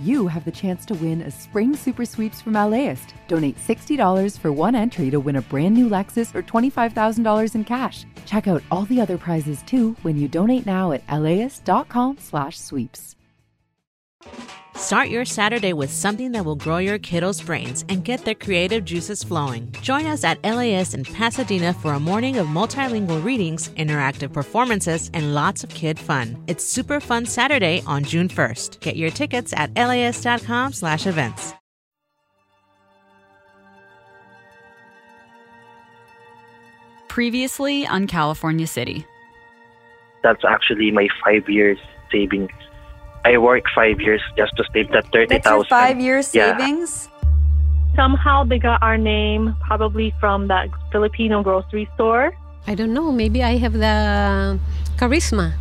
you have the chance to win a spring super sweeps from LAist. Donate $60 for one entry to win a brand new Lexus or $25,000 in cash. Check out all the other prizes too when you donate now at laist.com/sweeps. Start your Saturday with something that will grow your kiddos' brains and get their creative juices flowing. Join us at LAist in Pasadena for a morning of multilingual readings, interactive performances, and lots of kid fun. It's Super Fun Saturday on June 1st. Get your tickets at laist.com/events. Previously on California City. That's actually my five years savings. I worked five years just to save that thirty That's your five years Yeah. savings? Somehow they got our name probably from that Filipino grocery store. I don't know. Maybe I have the charisma.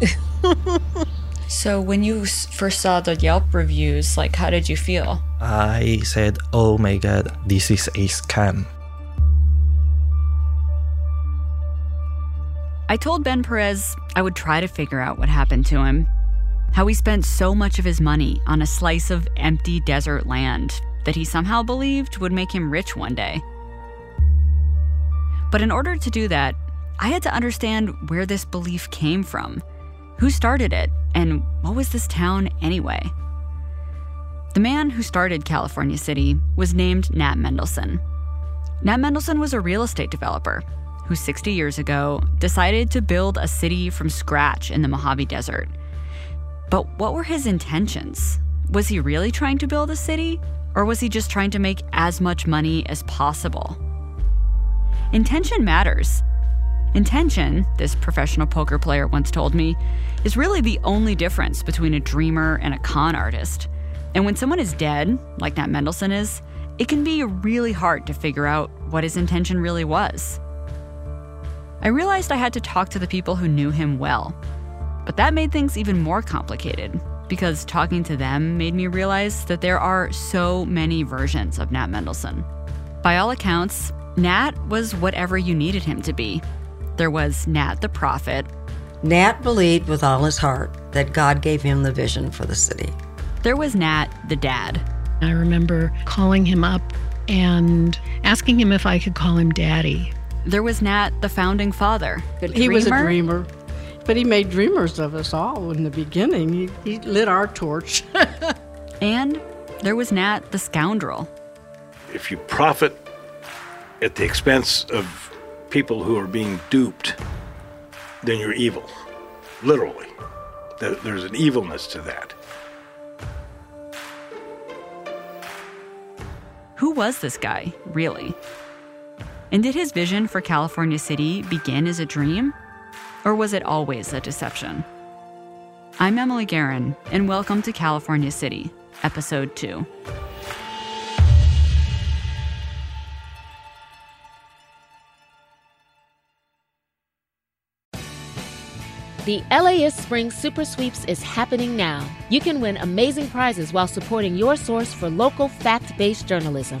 So when you first saw the Yelp reviews, like how did you feel? I said, oh my god, this is a scam. I told Ben Perez I would try to figure out what happened to him. How he spent so much of his money on a slice of empty desert land that he somehow believed would make him rich one day. But in order to do that, I had to understand where this belief came from. Who started it? And what was this town anyway? The man who started California City was named Nat Mendelsohn. Nat Mendelsohn was a real estate developer who 60 years ago decided to build a city from scratch in the Mojave Desert. But what were his intentions? Was he really trying to build a city? Or was he just trying to make as much money as possible? Intention matters. Intention, this professional poker player once told me, is really the only difference between a dreamer and a con artist. And when someone is dead, like Nat Mendelsohn is, it can be really hard to figure out what his intention really was. I realized I had to talk to the people who knew him well. But that made things even more complicated because talking to them made me realize that there are so many versions of Nat Mendelsohn. By all accounts, Nat was whatever you needed him to be. There was Nat the prophet, Nat believed with all his heart that God gave him the vision for the city. there was Nat the dad, I remember calling him up and asking him if I could call him daddy. there was Nat the founding father, the He was a dreamer, dreamer, but he made dreamers of us all in the beginning. He, he lit our torch. and there was Nat the scoundrel. If you profit at the expense of people who are being duped, then you're evil. Literally. There's an evilness to that. Who was this guy, really? And did his vision for California City begin as a dream? Or was it always a deception? I'm Emily Guerin, and welcome to California City, Episode 2. The LAist Spring Super Sweeps is happening now. You can win amazing prizes while supporting your source for local fact based journalism.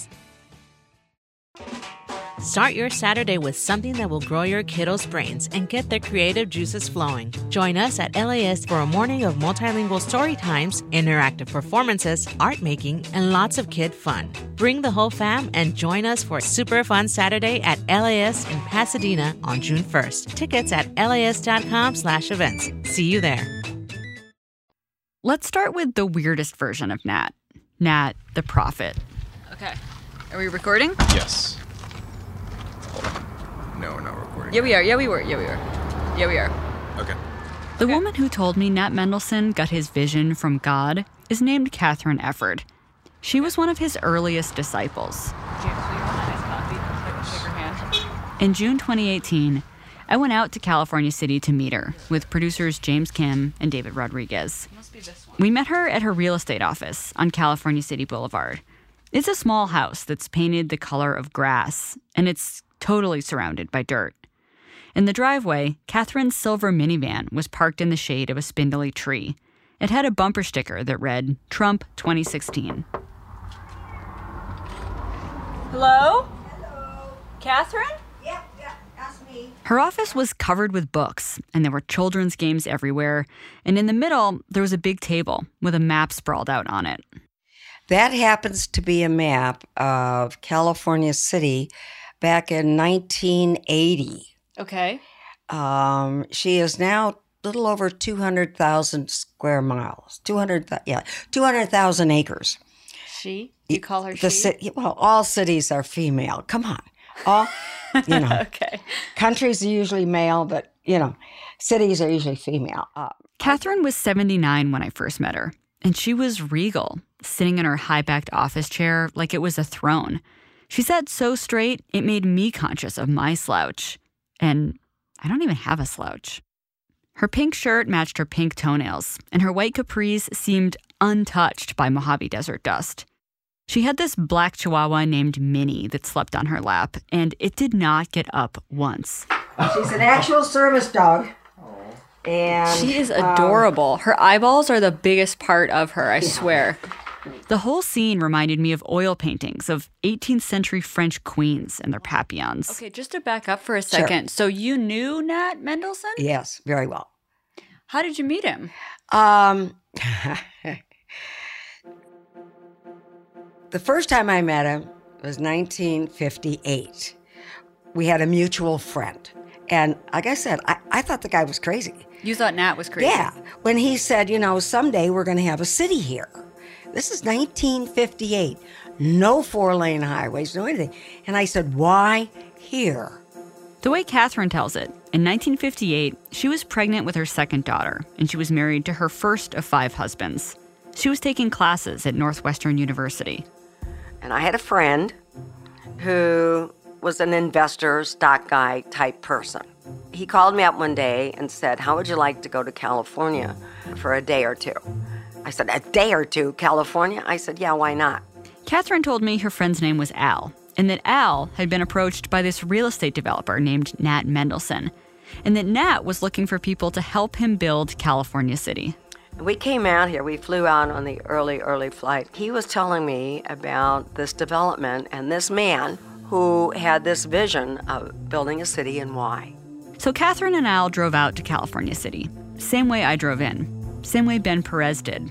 Start your Saturday with something that will grow your kiddos' brains and get their creative juices flowing. Join us at LAist for a morning of multilingual story times, interactive performances, art making, and lots of kid fun. Bring the whole fam and join us for a super fun Saturday at LAist in Pasadena on June 1st. Tickets at laist.com slash events. See you there. Let's start with the weirdest version of Nat Nat the prophet. Okay. Are we recording? Yes. No, we're not recording. Yeah, we are. Yeah, we were. Yeah, we are. Yeah, we are. Okay. The woman who told me Nat Mendelsohn got his vision from God is named Catherine Efford. She was one of his earliest disciples. In June 2018, I went out to California City to meet her with producers James Kim and David Rodriguez. We met her at her real estate office on California City Boulevard. It's a small house that's painted the color of grass, and it's totally surrounded by dirt. In the driveway, Catherine's silver minivan was parked in the shade of a spindly tree. It had a bumper sticker that read Trump 2016. Hello? Hello. Catherine? Yeah, yeah, that's me. Her office was covered with books, and there were children's games everywhere. And in the middle, there was a big table with a map sprawled out on it. That happens to be a map of California City back in 1980. Okay. Um, she is now a little over 200,000 square miles. 200, yeah, 200,000 acres. She? You call her the she? Ci- well, all cities are female. Come on. All, you know. okay. Countries are usually male, but, you know, cities are usually female. Uh, Catherine was 79 when I first met her, and she was regal, sitting in her high backed office chair like it was a throne. She sat so straight, it made me conscious of my slouch. And I don't even have a slouch. Her pink shirt matched her pink toenails, and her white capris seemed untouched by Mojave Desert dust. She had this black chihuahua named Minnie that slept on her lap, and it did not get up once. She's an actual service dog. And She is um, adorable. her eyeballs are the biggest part of her, I swear. The whole scene reminded me of oil paintings of 18th century French queens and their papillons. Okay, just to back up for a second. So you knew Nat Mendelsohn? yes, very well. How did you meet him? Um, the first time I met him was 1958. We had a mutual friend. And like I said, I, I thought the guy was crazy. You thought Nat was crazy. Yeah. When he said, you know, someday we're going to have a city here. This is 1958. No four lane highways, no anything. And I said, why here? The way Catherine tells it, in 1958, she was pregnant with her second daughter, and she was married to her first of five husbands. She was taking classes at Northwestern University. And I had a friend who was an investor, stock guy type person. He called me up one day and said, How would you like to go to California for a day or two? I said, A day or two, California? I said, Yeah, why not? Catherine told me her friend's name was Al, and that Al had been approached by this real estate developer named Nat Mendelsohn, and that Nat was looking for people to help him build California City. We came out here, we flew out on the early, early flight. He was telling me about this development and this man who had this vision of building a city and why. So Catherine and Al drove out to California City, same way I drove in, same way Ben Perez did.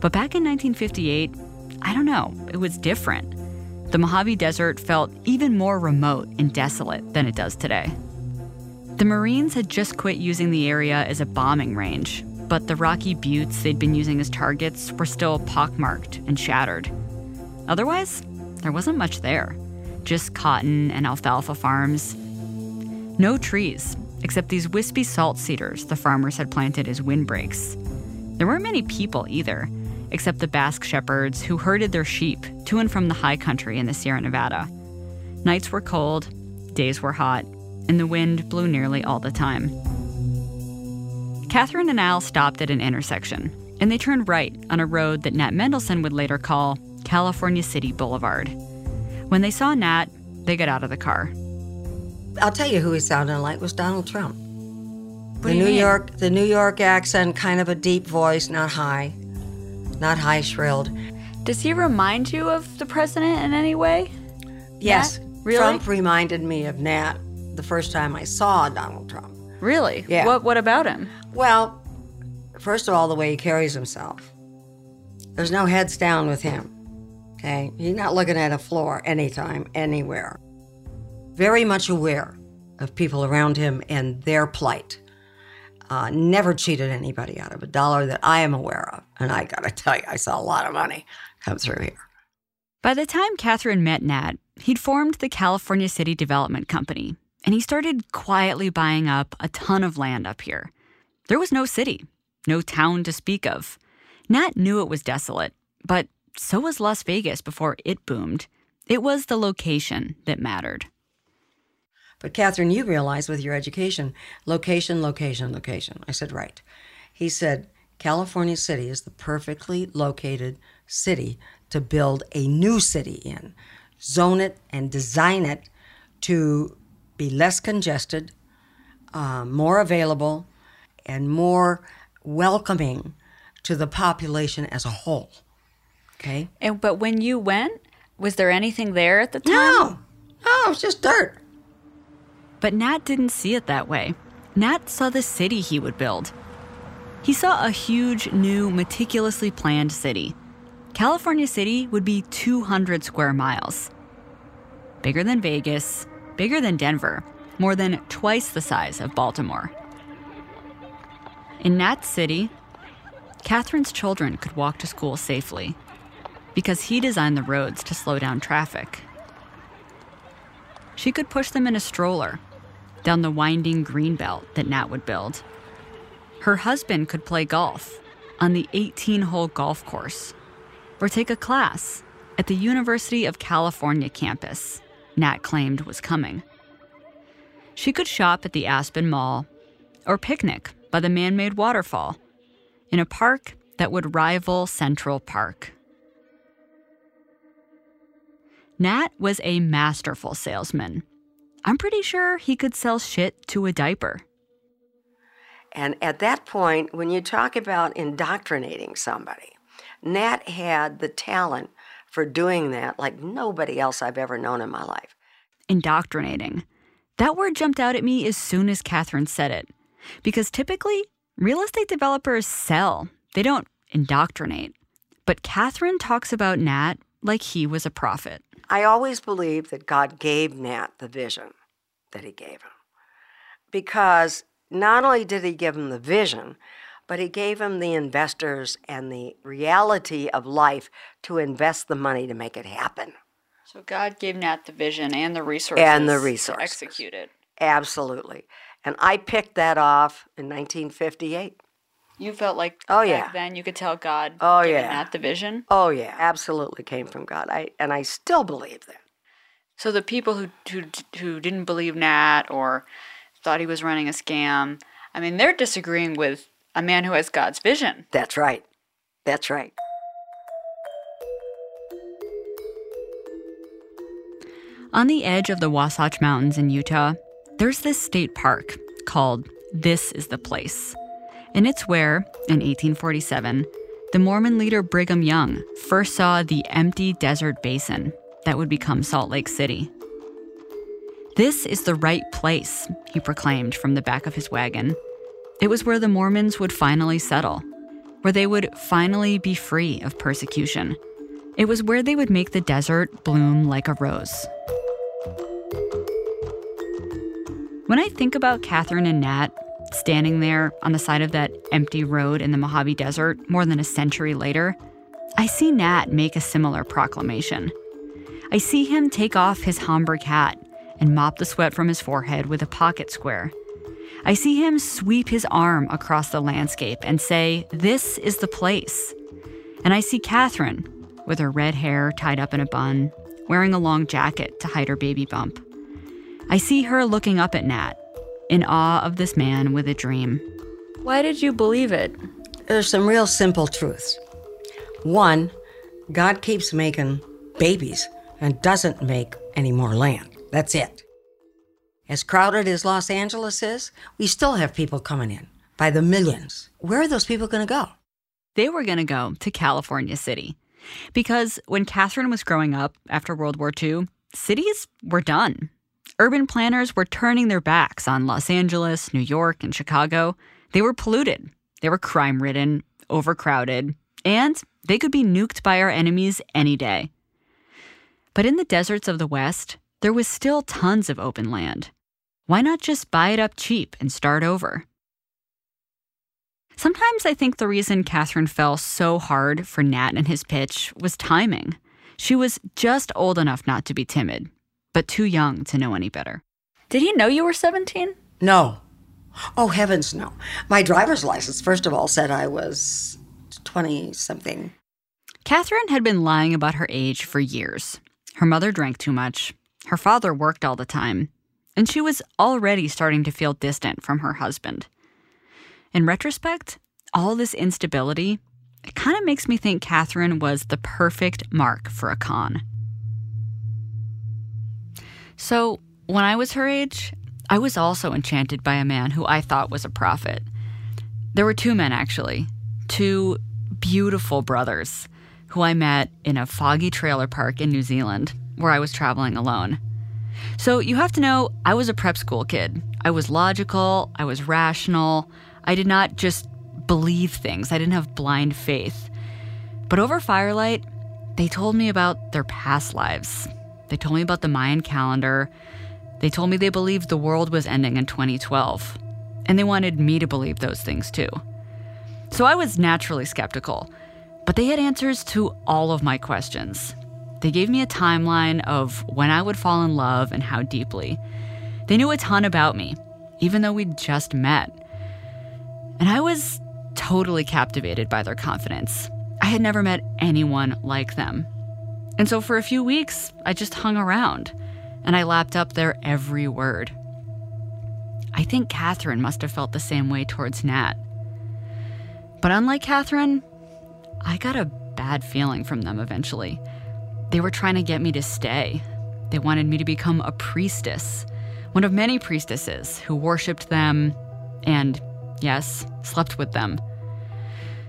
But back in 1958, I don't know, it was different. The Mojave Desert felt even more remote and desolate than it does today. The Marines had just quit using the area as a bombing range, but the rocky buttes they'd been using as targets were still pockmarked and shattered. Otherwise, there wasn't much there just cotton and alfalfa farms. No trees, except these wispy salt cedars the farmers had planted as windbreaks. There weren't many people either, except the Basque shepherds who herded their sheep to and from the high country in the Sierra Nevada. Nights were cold, days were hot, and the wind blew nearly all the time. Catherine and Al stopped at an intersection, and they turned right on a road that Nat Mendelsohn would later call California City Boulevard. When they saw Nat, they got out of the car. I'll tell you who he sounded like was Donald Trump. What the New mean? York, the New York accent, kind of a deep voice, not high, not high shrilled. Does he remind you of the president in any way? Yes, Nat? Really? Trump reminded me of Nat the first time I saw Donald Trump. Really? Yeah. What what about him? Well, first of all, the way he carries himself. There's no heads down with him. Okay, he's not looking at a floor anytime, anywhere. Very much aware of people around him and their plight. Uh, never cheated anybody out of a dollar that I am aware of. And I gotta tell you, I saw a lot of money come through here. By the time Catherine met Nat, he'd formed the California City Development Company, and he started quietly buying up a ton of land up here. There was no city, no town to speak of. Nat knew it was desolate, but so was Las Vegas before it boomed. It was the location that mattered. But Catherine, you realize with your education, location, location, location. I said, right. He said, California City is the perfectly located city to build a new city in. Zone it and design it to be less congested, uh, more available, and more welcoming to the population as a whole. Okay? And but when you went, was there anything there at the time? No. No, it was just dirt. But Nat didn't see it that way. Nat saw the city he would build. He saw a huge, new, meticulously planned city. California City would be 200 square miles. Bigger than Vegas, bigger than Denver, more than twice the size of Baltimore. In Nat's city, Catherine's children could walk to school safely because he designed the roads to slow down traffic. She could push them in a stroller down the winding green belt that Nat would build. Her husband could play golf on the 18 hole golf course or take a class at the University of California campus Nat claimed was coming. She could shop at the Aspen Mall or picnic by the man made waterfall in a park that would rival Central Park. Nat was a masterful salesman. I'm pretty sure he could sell shit to a diaper. And at that point, when you talk about indoctrinating somebody, Nat had the talent for doing that like nobody else I've ever known in my life. Indoctrinating. That word jumped out at me as soon as Catherine said it. Because typically, real estate developers sell, they don't indoctrinate. But Catherine talks about Nat like he was a prophet. I always believed that God gave Nat the vision that he gave him. Because not only did he give him the vision, but he gave him the investors and the reality of life to invest the money to make it happen. So God gave Nat the vision and the resources And the to resources. execute it. Absolutely. And I picked that off in 1958. You felt like Oh, back yeah. then you could tell God Oh, gave yeah. Nat the vision. Oh yeah, absolutely came from God. I and I still believe that. So the people who who who didn't believe Nat or thought he was running a scam, I mean, they're disagreeing with a man who has God's vision. That's right. That's right. On the edge of the Wasatch Mountains in Utah, there's this state park called This is the Place. And it's where, in 1847, the Mormon leader Brigham Young first saw the empty desert basin that would become Salt Lake City. This is the right place, he proclaimed from the back of his wagon. It was where the Mormons would finally settle, where they would finally be free of persecution. It was where they would make the desert bloom like a rose. When I think about Catherine and Nat standing there on the side of that empty road in the Mojave Desert more than a century later, I see Nat make a similar proclamation. I see him take off his Homburg hat and mop the sweat from his forehead with a pocket square. I see him sweep his arm across the landscape and say, This is the place. And I see Catherine, with her red hair tied up in a bun, wearing a long jacket to hide her baby bump. I see her looking up at Nat, in awe of this man with a dream. Why did you believe it? There's some real simple truths. One, God keeps making babies and doesn't make any more land. That's it. As crowded as Los Angeles is, we still have people coming in by the millions. Where are those people going to go? They were going to go to California City. Because when Catherine was growing up after World War II, cities were done. Urban planners were turning their backs on Los Angeles, New York, and Chicago. They were polluted, they were crime ridden, overcrowded, and they could be nuked by our enemies any day. But in the deserts of the West, there was still tons of open land. Why not just buy it up cheap and start over? Sometimes I think the reason Catherine fell so hard for Nat and his pitch was timing. She was just old enough not to be timid, but too young to know any better. Did he know you were 17? No. Oh, heavens, no. My driver's license, first of all, said I was 20 something. Catherine had been lying about her age for years. Her mother drank too much, her father worked all the time, and she was already starting to feel distant from her husband. In retrospect, all this instability, it kind of makes me think Catherine was the perfect mark for a con. So, when I was her age, I was also enchanted by a man who I thought was a prophet. There were two men, actually, two beautiful brothers who I met in a foggy trailer park in New Zealand where I was traveling alone. So you have to know, I was a prep school kid. I was logical, I was rational, I did not just believe things, I didn't have blind faith. But over Firelight, they told me about their past lives. They told me about the Mayan calendar. They told me they believed the world was ending in 2012. And they wanted me to believe those things too. So I was naturally skeptical, but they had answers to all of my questions. They gave me a timeline of when I would fall in love and how deeply. They knew a ton about me, even though we'd just met. And I was totally captivated by their confidence. I had never met anyone like them. And so for a few weeks, I just hung around and I lapped up their every word. I think Catherine must have felt the same way towards Nat. But unlike Catherine, I got a bad feeling from them eventually. They were trying to get me to stay. They wanted me to become a priestess, one of many priestesses who worshipped them and, yes, slept with them.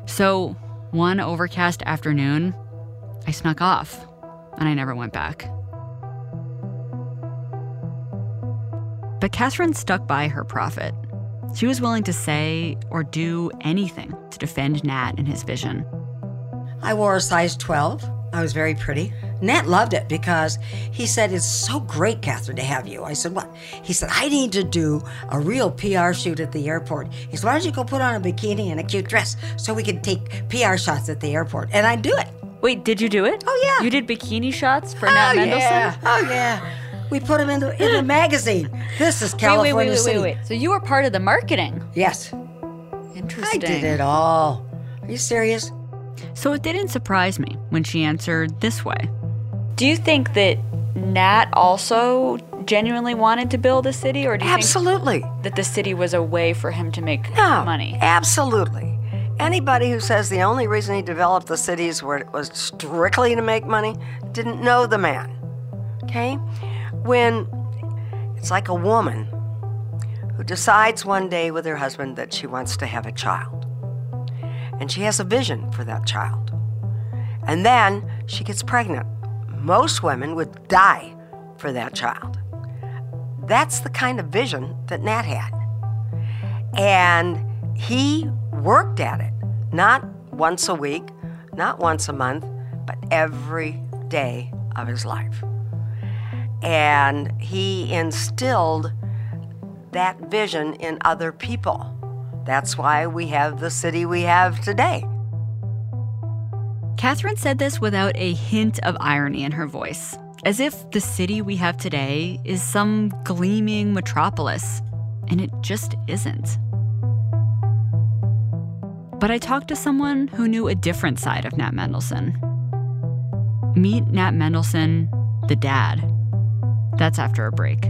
So, one overcast afternoon, I snuck off and I never went back. But Catherine stuck by her prophet. She was willing to say or do anything to defend Nat and his vision. I wore a size 12. I was very pretty. Nat loved it because he said, It's so great, Catherine, to have you. I said, What? He said, I need to do a real PR shoot at the airport. He said, Why don't you go put on a bikini and a cute dress so we can take PR shots at the airport? And I'd do it. Wait, did you do it? Oh, yeah. You did bikini shots for oh, Nat Mendelsohn? Yeah. Oh, yeah. We put them in the, in the magazine. This is California wait, wait, wait, City. wait, wait. So you were part of the marketing? Yes. Interesting. I did it all. Are you serious? So it didn't surprise me when she answered this way. Do you think that Nat also genuinely wanted to build a city, or do you Absolutely. think that the city was a way for him to make No, money? Absolutely. Anybody who says the only reason he developed the cities was strictly to make money didn't know the man. Okay? When it's like a woman who decides one day with her husband that she wants to have a child. And she has a vision for that child. And then she gets pregnant. Most women would die for that child. That's the kind of vision that Nat had. And he worked at it, not once a week, not once a month, but every day of his life. And he instilled that vision in other people. That's why we have the city we have today. Catherine said this without a hint of irony in her voice, as if the city we have today is some gleaming metropolis, and it just isn't. But I talked to someone who knew a different side of Nat Mendelsohn. Meet Nat Mendelsohn, the dad. That's after a break.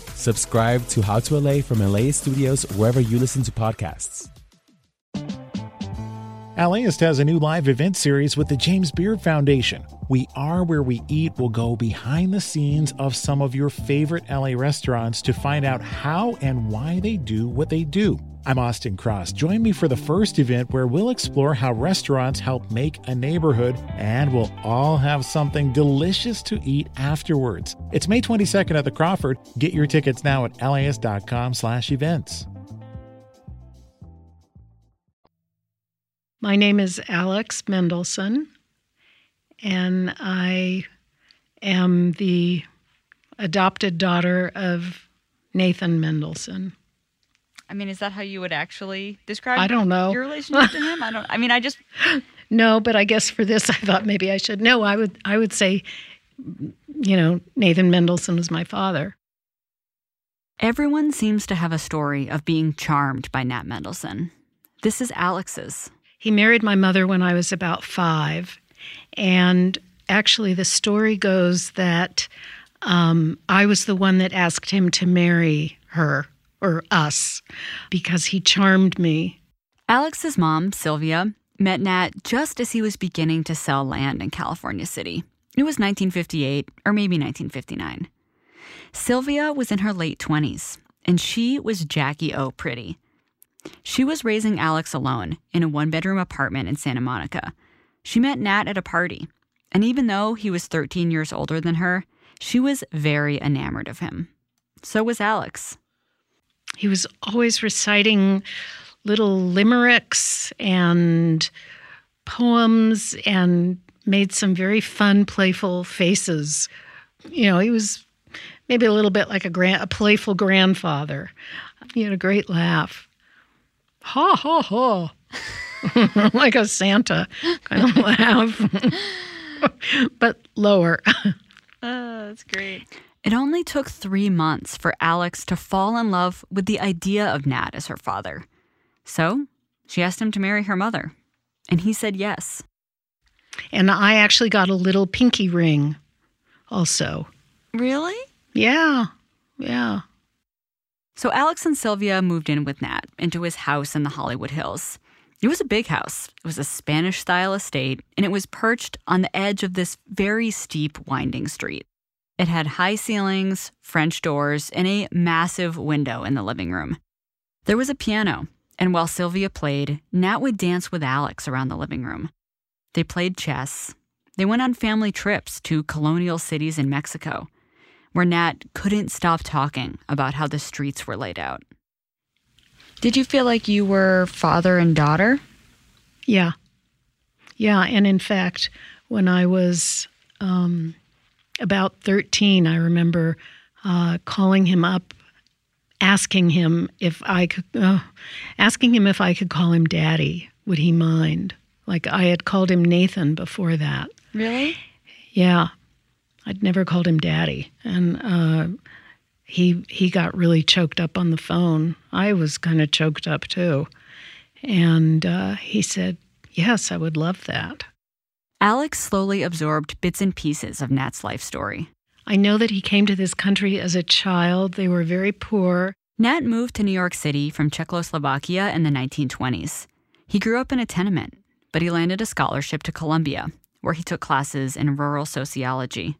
Subscribe to How to LA from LAist Studios wherever you listen to podcasts. LAist has a new live event series with the James Beard Foundation. We Are Where We Eat will go behind the scenes of some of your favorite LA restaurants to find out how and why they do what they do. I'm Austin Cross. Join me for the first event where we'll explore how restaurants help make a neighborhood and we'll all have something delicious to eat afterwards. It's May 22nd at the Crawford. Get your tickets now at laist.com slash events. My name is Alex Mendelsohn, and I am the adopted daughter of Nathan Mendelsohn. I mean, is that how you would actually describe I don't know. your relationship to him? I don't I mean, I just No, but I guess for this, I thought maybe I should. No, I would. I would say, you know, Nathan Mendelsohn was my father. Everyone seems to have a story of being charmed by Nat Mendelsohn. This is Alex's. He married my mother when I was about five, and actually, the story goes that um, I was the one that asked him to marry her or us because he charmed me. Alex's mom, Sylvia, met Nat just as he was beginning to sell land in California City. It was 1958 or maybe 1959. Sylvia was in her late 20s, and she was Jackie O pretty. She was raising Alex alone in a one bedroom apartment in Santa Monica. She met Nat at a party, and even though he was 13 years older than her, she was very enamored of him. So was Alex. He was always reciting little limericks and poems and made some very fun, playful faces. You know, he was maybe a little bit like a grand, a playful grandfather. He had a great laugh. Ha ha ha. like a Santa kind of laugh, but lower. Oh, that's great. It only took three months for Alex to fall in love with the idea of Nat as her father. So she asked him to marry her mother, and he said yes. And I actually got a little pinky ring also. Really? Yeah, yeah. So Alex and Sylvia moved in with Nat into his house in the Hollywood Hills. It was a big house. It was a Spanish style estate, and it was perched on the edge of this very steep, winding street. It had high ceilings, French doors, and a massive window in the living room. There was a piano, and while Sylvia played, Nat would dance with Alex around the living room. They played chess. They went on family trips to colonial cities in Mexico, where Nat couldn't stop talking about how the streets were laid out. Did you feel like you were father and daughter? Yeah. Yeah. And in fact, when I was um, about 13, I remember uh, calling him up, asking him if I could, uh, asking him if I could call him daddy. Would he mind? Like I had called him Nathan before that. Really? Yeah. I'd never called him daddy. And uh, he he got really choked up on the phone. I was kind of choked up too. And uh, he said, Yes, I would love that. Alex slowly absorbed bits and pieces of Nat's life story. I know that he came to this country as a child. They were very poor. Nat moved to New York City from Czechoslovakia in the 1920s. He grew up in a tenement, but he landed a scholarship to Columbia, where he took classes in rural sociology.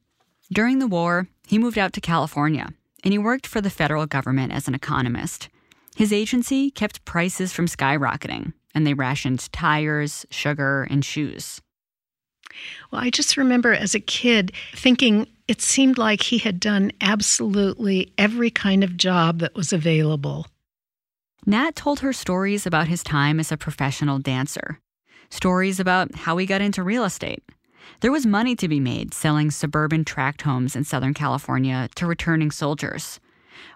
During the war, he moved out to California, and he worked for the federal government as an economist. His agency kept prices from skyrocketing, and they rationed tires, sugar, and shoes. Well, I just remember as a kid thinking it seemed like he had done absolutely every kind of job that was available. Nat told her stories about his time as a professional dancer, stories about how he got into real estate. There was money to be made selling suburban tract homes in Southern California to returning soldiers.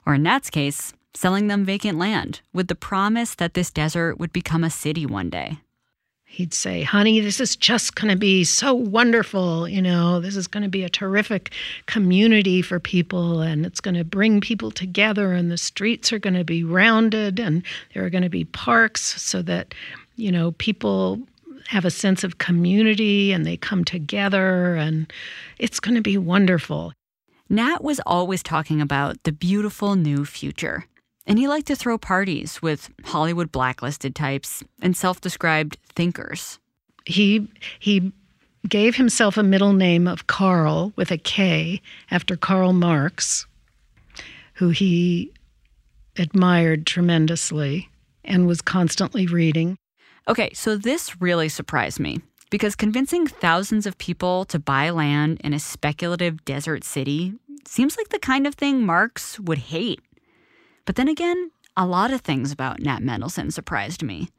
Or in Nat's case, selling them vacant land with the promise that this desert would become a city one day. He'd say, Honey, this is just going to be so wonderful. You know, this is going to be a terrific community for people, and it's going to bring people together, and the streets are going to be rounded, and there are going to be parks so that, you know, people have a sense of community and they come together, and it's going to be wonderful. Nat was always talking about the beautiful new future. And he liked to throw parties with Hollywood blacklisted types and self described thinkers. He, he gave himself a middle name of Karl with a K after Karl Marx, who he admired tremendously and was constantly reading. Okay, so this really surprised me because convincing thousands of people to buy land in a speculative desert city seems like the kind of thing Marx would hate. But then again, a lot of things about Nat Mendelsohn surprised me,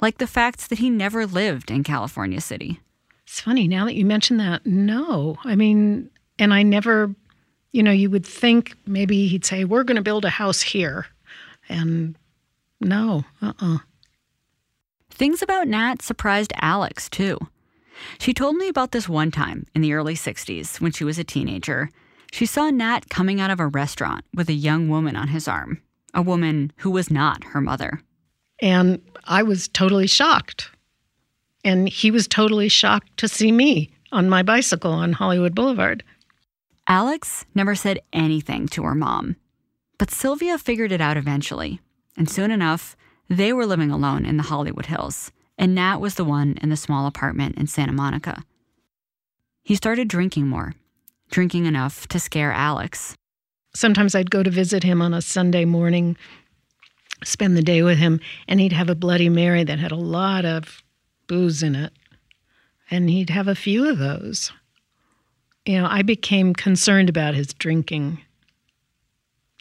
like the fact that he never lived in California City. It's funny now that you mention that. No, I mean, and I never, you know, you would think maybe he'd say, We're going to build a house here. And No, uh uh Things about Nat surprised Alex, too. She told me about this one time in the early 60s when she was a teenager. She saw Nat coming out of a restaurant with a young woman on his arm, a woman who was not her mother. And I was totally shocked. And he was totally shocked to see me on my bicycle on Hollywood Boulevard. Alex never said anything to her mom. But Sylvia figured it out eventually. And soon enough, they were living alone in the Hollywood Hills, and Nat was the one in the small apartment in Santa Monica. He started drinking more, drinking enough to scare Alex. Sometimes I'd go to visit him on a Sunday morning, spend the day with him, and he'd have a Bloody Mary that had a lot of booze in it. And he'd have a few of those. You know, I became concerned about his drinking.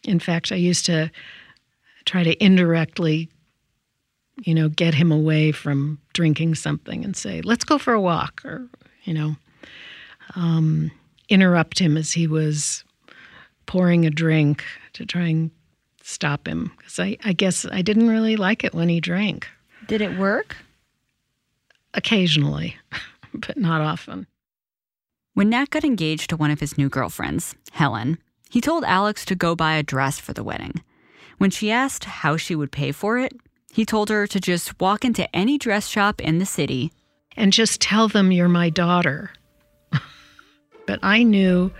In fact, I used to try to indirectly you know, get him away from drinking something and say, let's go for a walk, or, you know, um, interrupt him as he was pouring a drink to try and stop him. Because I, I guess I didn't really like it when he drank. Did it work? Occasionally, but not often. When Nat got engaged to one of his new girlfriends, Helen, he told Alex to go buy a dress for the wedding. When she asked how she would pay for it, he told her to just walk into any dress shop in the city and just tell them you're my daughter. but I knew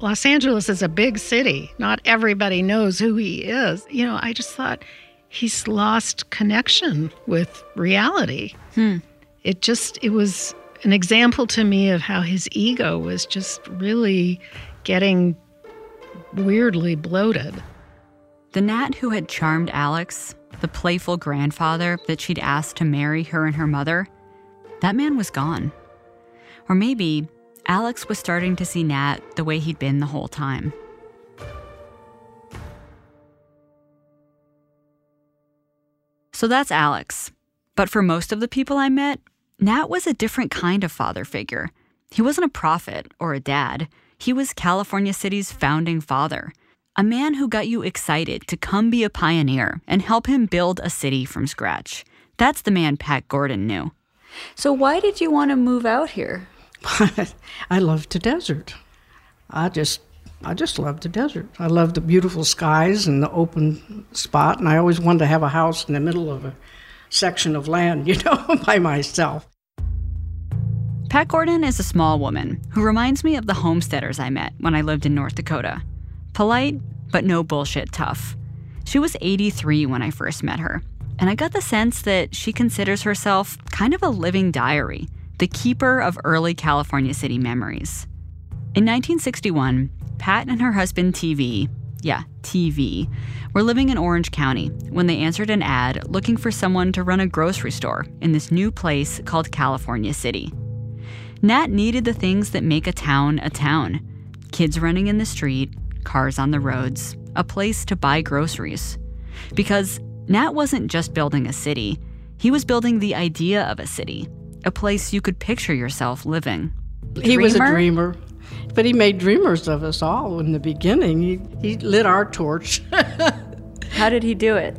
Los Angeles is a big city. Not everybody knows who he is. You know, I just thought he's lost connection with reality. Hmm. It just, it was an example to me of how his ego was just really getting weirdly bloated. The Nat who had charmed Alex the playful grandfather that she'd asked to marry her and her mother, that man was gone. Or maybe Alex was starting to see Nat the way he'd been the whole time. So that's Alex. But for most of the people I met, Nat was a different kind of father figure. He wasn't a prophet or a dad, he was California City's founding father a man who got you excited to come be a pioneer and help him build a city from scratch. That's the man Pat Gordon knew. So, why did you want to move out here? I love the desert. I just I just love the desert. I love the beautiful skies and the open spot, and I always wanted to have a house in the middle of a section of land, you know, by myself. Pat Gordon is a small woman who reminds me of the homesteaders I met when I lived in North Dakota. Polite, but no bullshit tough. She was 83 when I first met her, and I got the sense that she considers herself kind of a living diary, the keeper of early California City memories. In 1961, Pat and her husband TV, yeah, TV, were living in Orange County when they answered an ad looking for someone to run a grocery store in this new place called California City. Nat needed the things that make a town a town kids running in the street, cars on the roads, a place to buy groceries. Because Nat wasn't just building a city, he was building the idea of a city, a place you could picture yourself living. He was a dreamer, but he made dreamers of us all in the beginning. He, he lit our torch. How did he do it?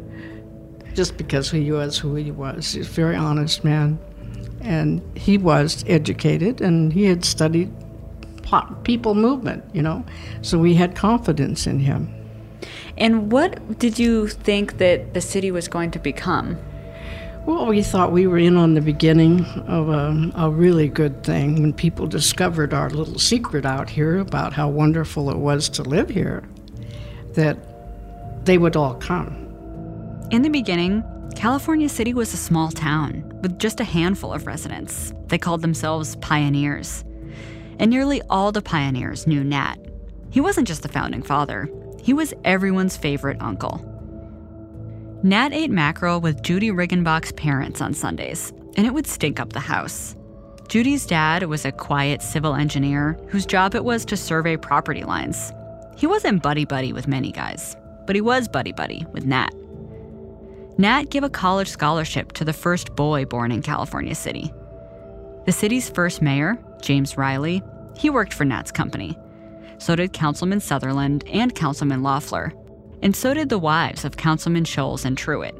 Just because he was who he was. He's a very honest man. And he was educated and he had studied people movement, you know. So we had confidence in him. And what did you think that the city was going to become? Well, we thought we were in on the beginning of a, a, really good thing when people discovered our little secret out here about how wonderful it was to live here, that they would all come. In the beginning, California City was a small town with just a handful of residents. They called themselves pioneers and nearly all the pioneers knew Nat. He wasn't just the founding father, he was everyone's favorite uncle. Nat ate mackerel with Judy Riggenbach's parents on Sundays, and it would stink up the house. Judy's dad was a quiet civil engineer whose job it was to survey property lines. He wasn't buddy buddy with many guys, but he was buddy buddy with Nat. Nat gave a college scholarship to the first boy born in California City. The city's first mayor, James Riley, he worked for Nat's company. So did Councilman Sutherland and Councilman Loeffler. And so did the wives of Councilman Scholes and Truitt.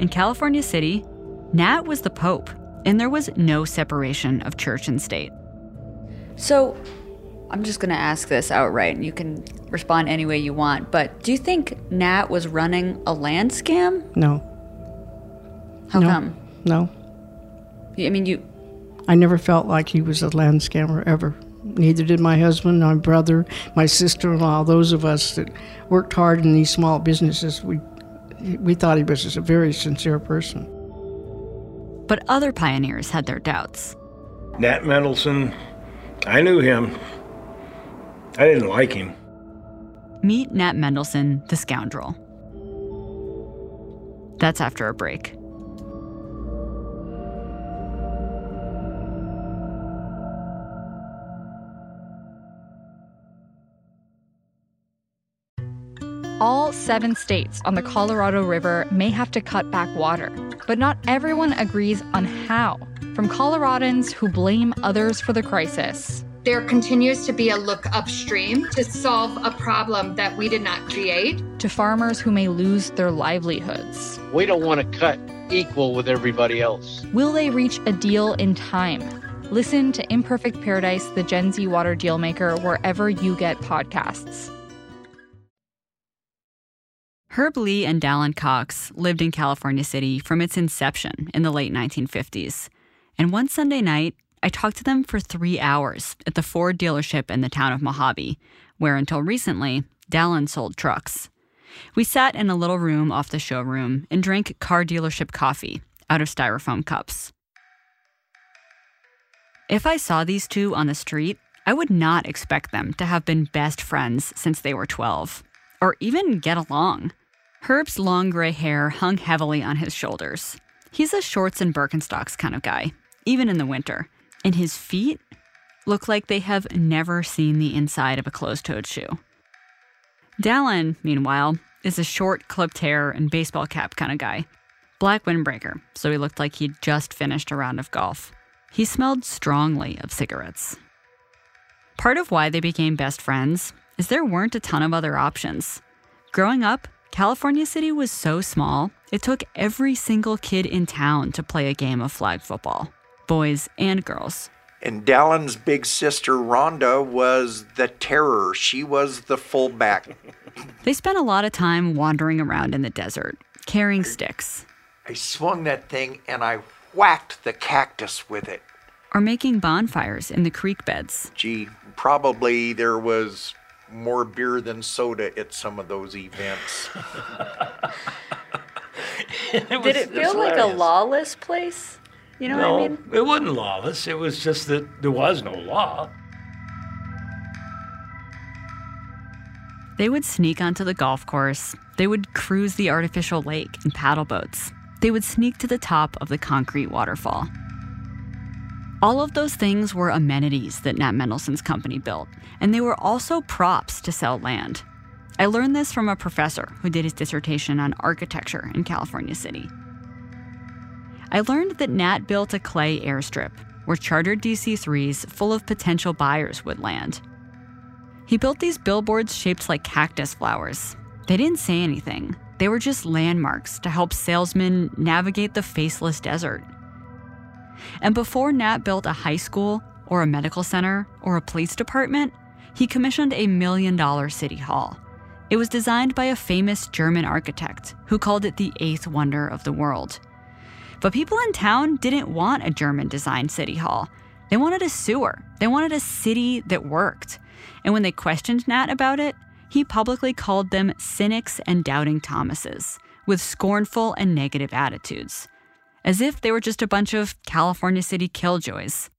In California City, Nat was the Pope, and there was no separation of church and state. So, I'm just going to ask this outright, and you can respond any way you want. But do you think Nat was running a land scam? No. How no. come? No. I mean, you. I never felt like he was a land scammer ever. Neither did my husband, my brother, my sister in law, those of us that worked hard in these small businesses. We, we thought he was just a very sincere person. But other pioneers had their doubts. Nat Mendelsohn, I knew him. I didn't like him. Meet Nat Mendelsohn, the scoundrel. That's after a break. All seven states on the Colorado River may have to cut back water, but not everyone agrees on how. From Coloradans who blame others for the crisis. There continues to be a look upstream to solve a problem that we did not create. To farmers who may lose their livelihoods. We don't want to cut equal with everybody else. Will they reach a deal in time? Listen to Imperfect Paradise, the Gen Z water dealmaker, wherever you get podcasts. Herb Lee and Dallin Cox lived in California City from its inception in the late 1950s. And one Sunday night, I talked to them for three hours at the Ford dealership in the town of Mojave, where until recently, Dallin sold trucks. We sat in a little room off the showroom and drank car dealership coffee out of styrofoam cups. If I saw these two on the street, I would not expect them to have been best friends since they were 12, or even get along. Herb's long gray hair hung heavily on his shoulders. He's a shorts and Birkenstocks kind of guy, even in the winter. And his feet look like they have never seen the inside of a closed toed shoe. Dallin, meanwhile, is a short, clipped hair and baseball cap kind of guy. Black windbreaker, so he looked like he'd just finished a round of golf. He smelled strongly of cigarettes. Part of why they became best friends is there weren't a ton of other options. Growing up, California City was so small, it took every single kid in town to play a game of flag football, boys and girls. And Dallin's big sister, Rhonda, was the terror. She was the fullback. They spent a lot of time wandering around in the desert, carrying sticks, I swung that thing and I whacked the cactus with it. or making bonfires in the creek beds. Gee, probably there was more beer than soda at some of those events. Did it feel like a lawless place? You know no, what I mean? it wasn't lawless. It was just that there was no law. They would sneak onto the golf course. They would cruise the artificial lake in paddle boats. They would sneak to the top of the concrete waterfall. All of those things were amenities that Nat Mendelsohn's company built, and they were also props to sell land. I learned this from a professor who did his dissertation on architecture in California City. I learned that Nat built a clay airstrip where chartered DC 3s full of potential buyers would land. He built these billboards shaped like cactus flowers. They didn't say anything, they were just landmarks to help salesmen navigate the faceless desert. And before Nat built a high school or a medical center or a police department, he commissioned a million dollar city hall. It was designed by a famous German architect who called it the eighth wonder of the world. But people in town didn't want a German designed city hall. They wanted a sewer. They wanted a city that worked. And when they questioned Nat about it, he publicly called them cynics and doubting Thomases with scornful and negative attitudes, as if they were just a bunch of California City killjoys.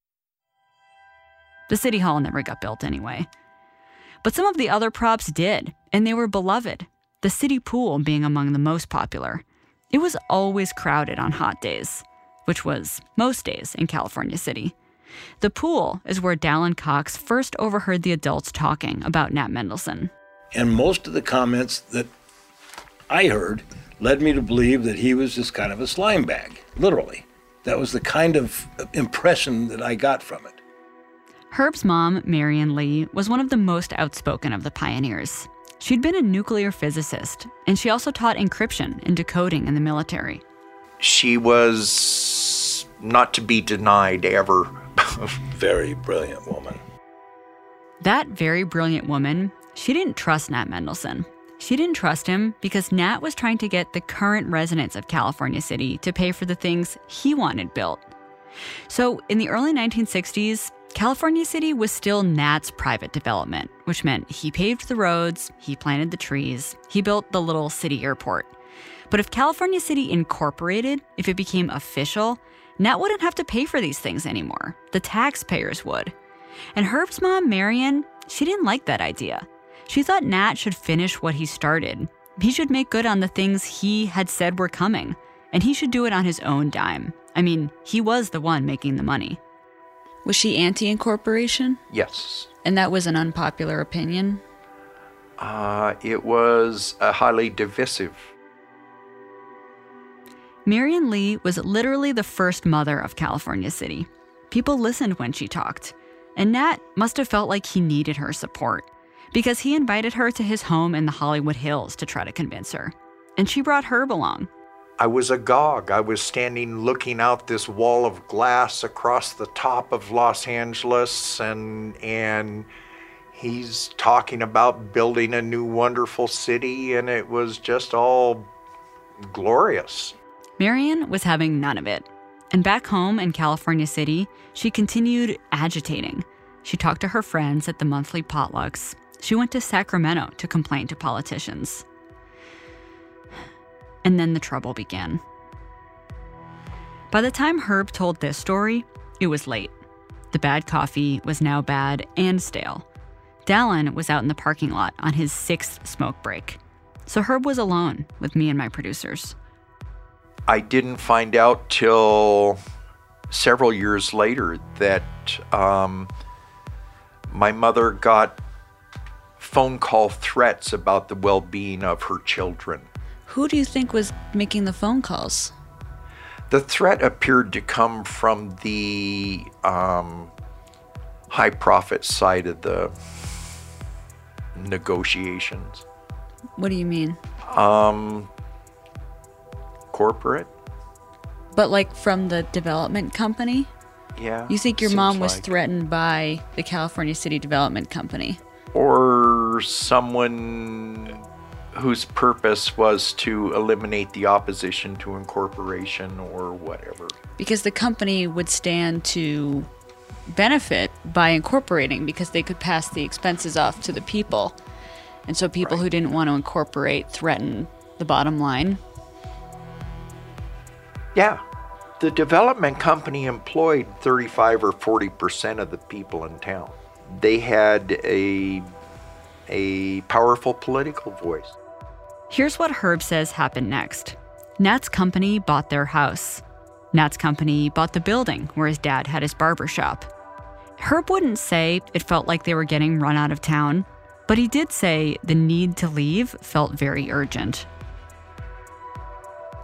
The city hall never got built anyway. But some of the other props did, and they were beloved, the city pool being among the most popular. It was always crowded on hot days, which was most days in California City. The pool is where Dallin Cox first overheard the adults talking about Nat Mendelsohn. And most of the comments that I heard led me to believe that he was just kind of a slime bag, literally. That was the kind of impression that I got from it. Herb's mom, Marion Lee, was one of the most outspoken of the pioneers. She'd been a nuclear physicist, and she also taught encryption and decoding in the military. She was not to be denied ever. Very brilliant woman. That very brilliant woman, she didn't trust Nat Mendelsohn. She didn't trust him because Nat was trying to get the current residents of California City to pay for the things he wanted built. So, in the early 1960s, California City was still Nat's private development, which meant he paved the roads, he planted the trees, he built the little city airport. But if California City incorporated, if it became official, Nat wouldn't have to pay for these things anymore. The taxpayers would. And Herb's mom, Marion, she didn't like that idea. She thought Nat should finish what he started. He should make good on the things he had said were coming, and he should do it on his own dime. I mean, he was the one making the money. Was she anti incorporation? Yes. And that was an unpopular opinion? Uh, it was a highly divisive. Marion Lee was literally the first mother of California City. People listened when she talked, and Nat must have felt like he needed her support because he invited her to his home in the Hollywood Hills to try to convince her. And she brought Herb along. I was agog. I was standing looking out this wall of glass across the top of Los Angeles and and he's talking about building a new wonderful city and it was just all glorious. Marion was having none of it. And back home in California City, she continued agitating. She talked to her friends at the monthly potlucks. She went to Sacramento to complain to politicians. And then the trouble began. By the time Herb told this story, it was late. The bad coffee was now bad and stale. Dallin was out in the parking lot on his sixth smoke break. So Herb was alone with me and my producers. I didn't find out till several years later that um, my mother got phone call threats about the well being of her children. Who do you think was making the phone calls? The threat appeared to come from the um, high profit side of the negotiations. What do you mean? Um, corporate? But like from the development company? Yeah. You think your mom was like. threatened by the California City Development Company? Or someone whose purpose was to eliminate the opposition to incorporation or whatever. Because the company would stand to benefit by incorporating because they could pass the expenses off to the people. And so people who didn't want to incorporate threaten the bottom line. Yeah. The development company employed 35 or 40% of the people in town. They had a a powerful political voice. Here's what Herb says happened next Nat's company bought their house. Nat's company bought the building where his dad had his barber shop. Herb wouldn't say it felt like they were getting run out of town, but he did say the need to leave felt very urgent.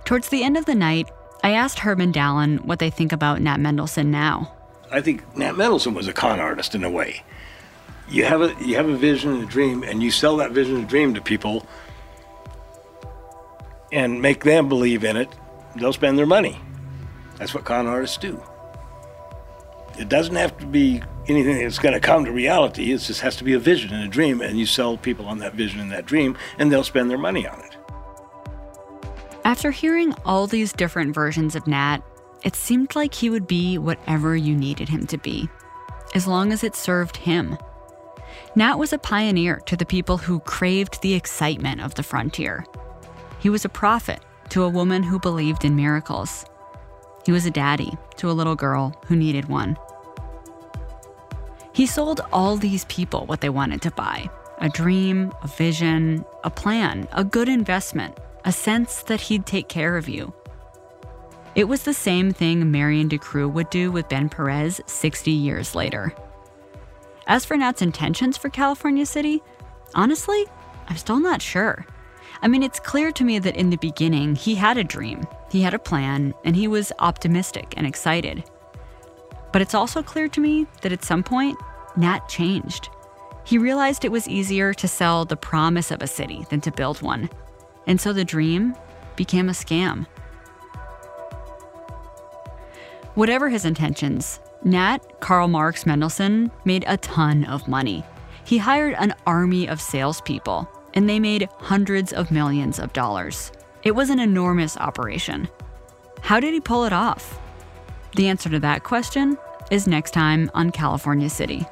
Towards the end of the night, I asked Herb and Dallin what they think about Nat Mendelsohn now. I think Nat Mendelsohn was a con artist in a way. You have a you have a vision and a dream, and you sell that vision and dream to people, and make them believe in it. They'll spend their money. That's what con artists do. It doesn't have to be anything that's going to come to reality. It just has to be a vision and a dream, and you sell people on that vision and that dream, and they'll spend their money on it. After hearing all these different versions of Nat, it seemed like he would be whatever you needed him to be, as long as it served him. Nat was a pioneer to the people who craved the excitement of the frontier. He was a prophet to a woman who believed in miracles. He was a daddy to a little girl who needed one. He sold all these people what they wanted to buy a dream, a vision, a plan, a good investment, a sense that he'd take care of you. It was the same thing Marion DeCrue would do with Ben Perez 60 years later. As for Nat's intentions for California City, honestly, I'm still not sure. I mean, it's clear to me that in the beginning, he had a dream, he had a plan, and he was optimistic and excited. But it's also clear to me that at some point, Nat changed. He realized it was easier to sell the promise of a city than to build one. And so the dream became a scam. Whatever his intentions, Nat Karl Marx Mendelsohn made a ton of money. He hired an army of salespeople, and they made hundreds of millions of dollars. It was an enormous operation. How did he pull it off? The answer to that question is next time on California City.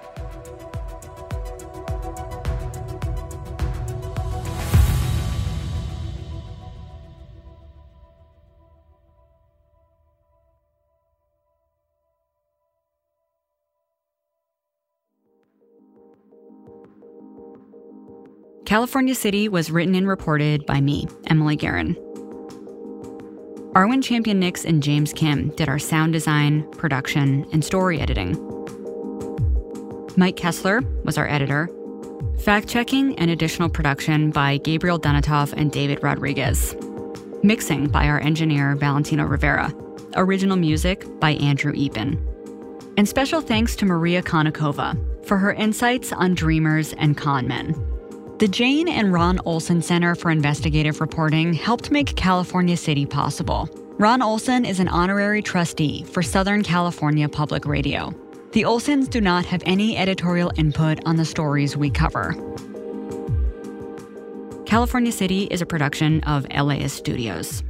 California City was written and reported by me, Emily Guerin. Arwen Champion Nix and James Kim did our sound design, production, and story editing. Mike Kessler was our editor. Fact checking and additional production by Gabriel Donatov and David Rodriguez. Mixing by our engineer, Valentino Rivera. Original music by Andrew Eapen. And special thanks to Maria Konnikova for her insights on dreamers and con men. The Jane and Ron Olson Center for Investigative Reporting helped make California City possible. Ron Olson is an honorary trustee for Southern California Public Radio. The Olsons do not have any editorial input on the stories we cover. California City is a production of LAist Studios.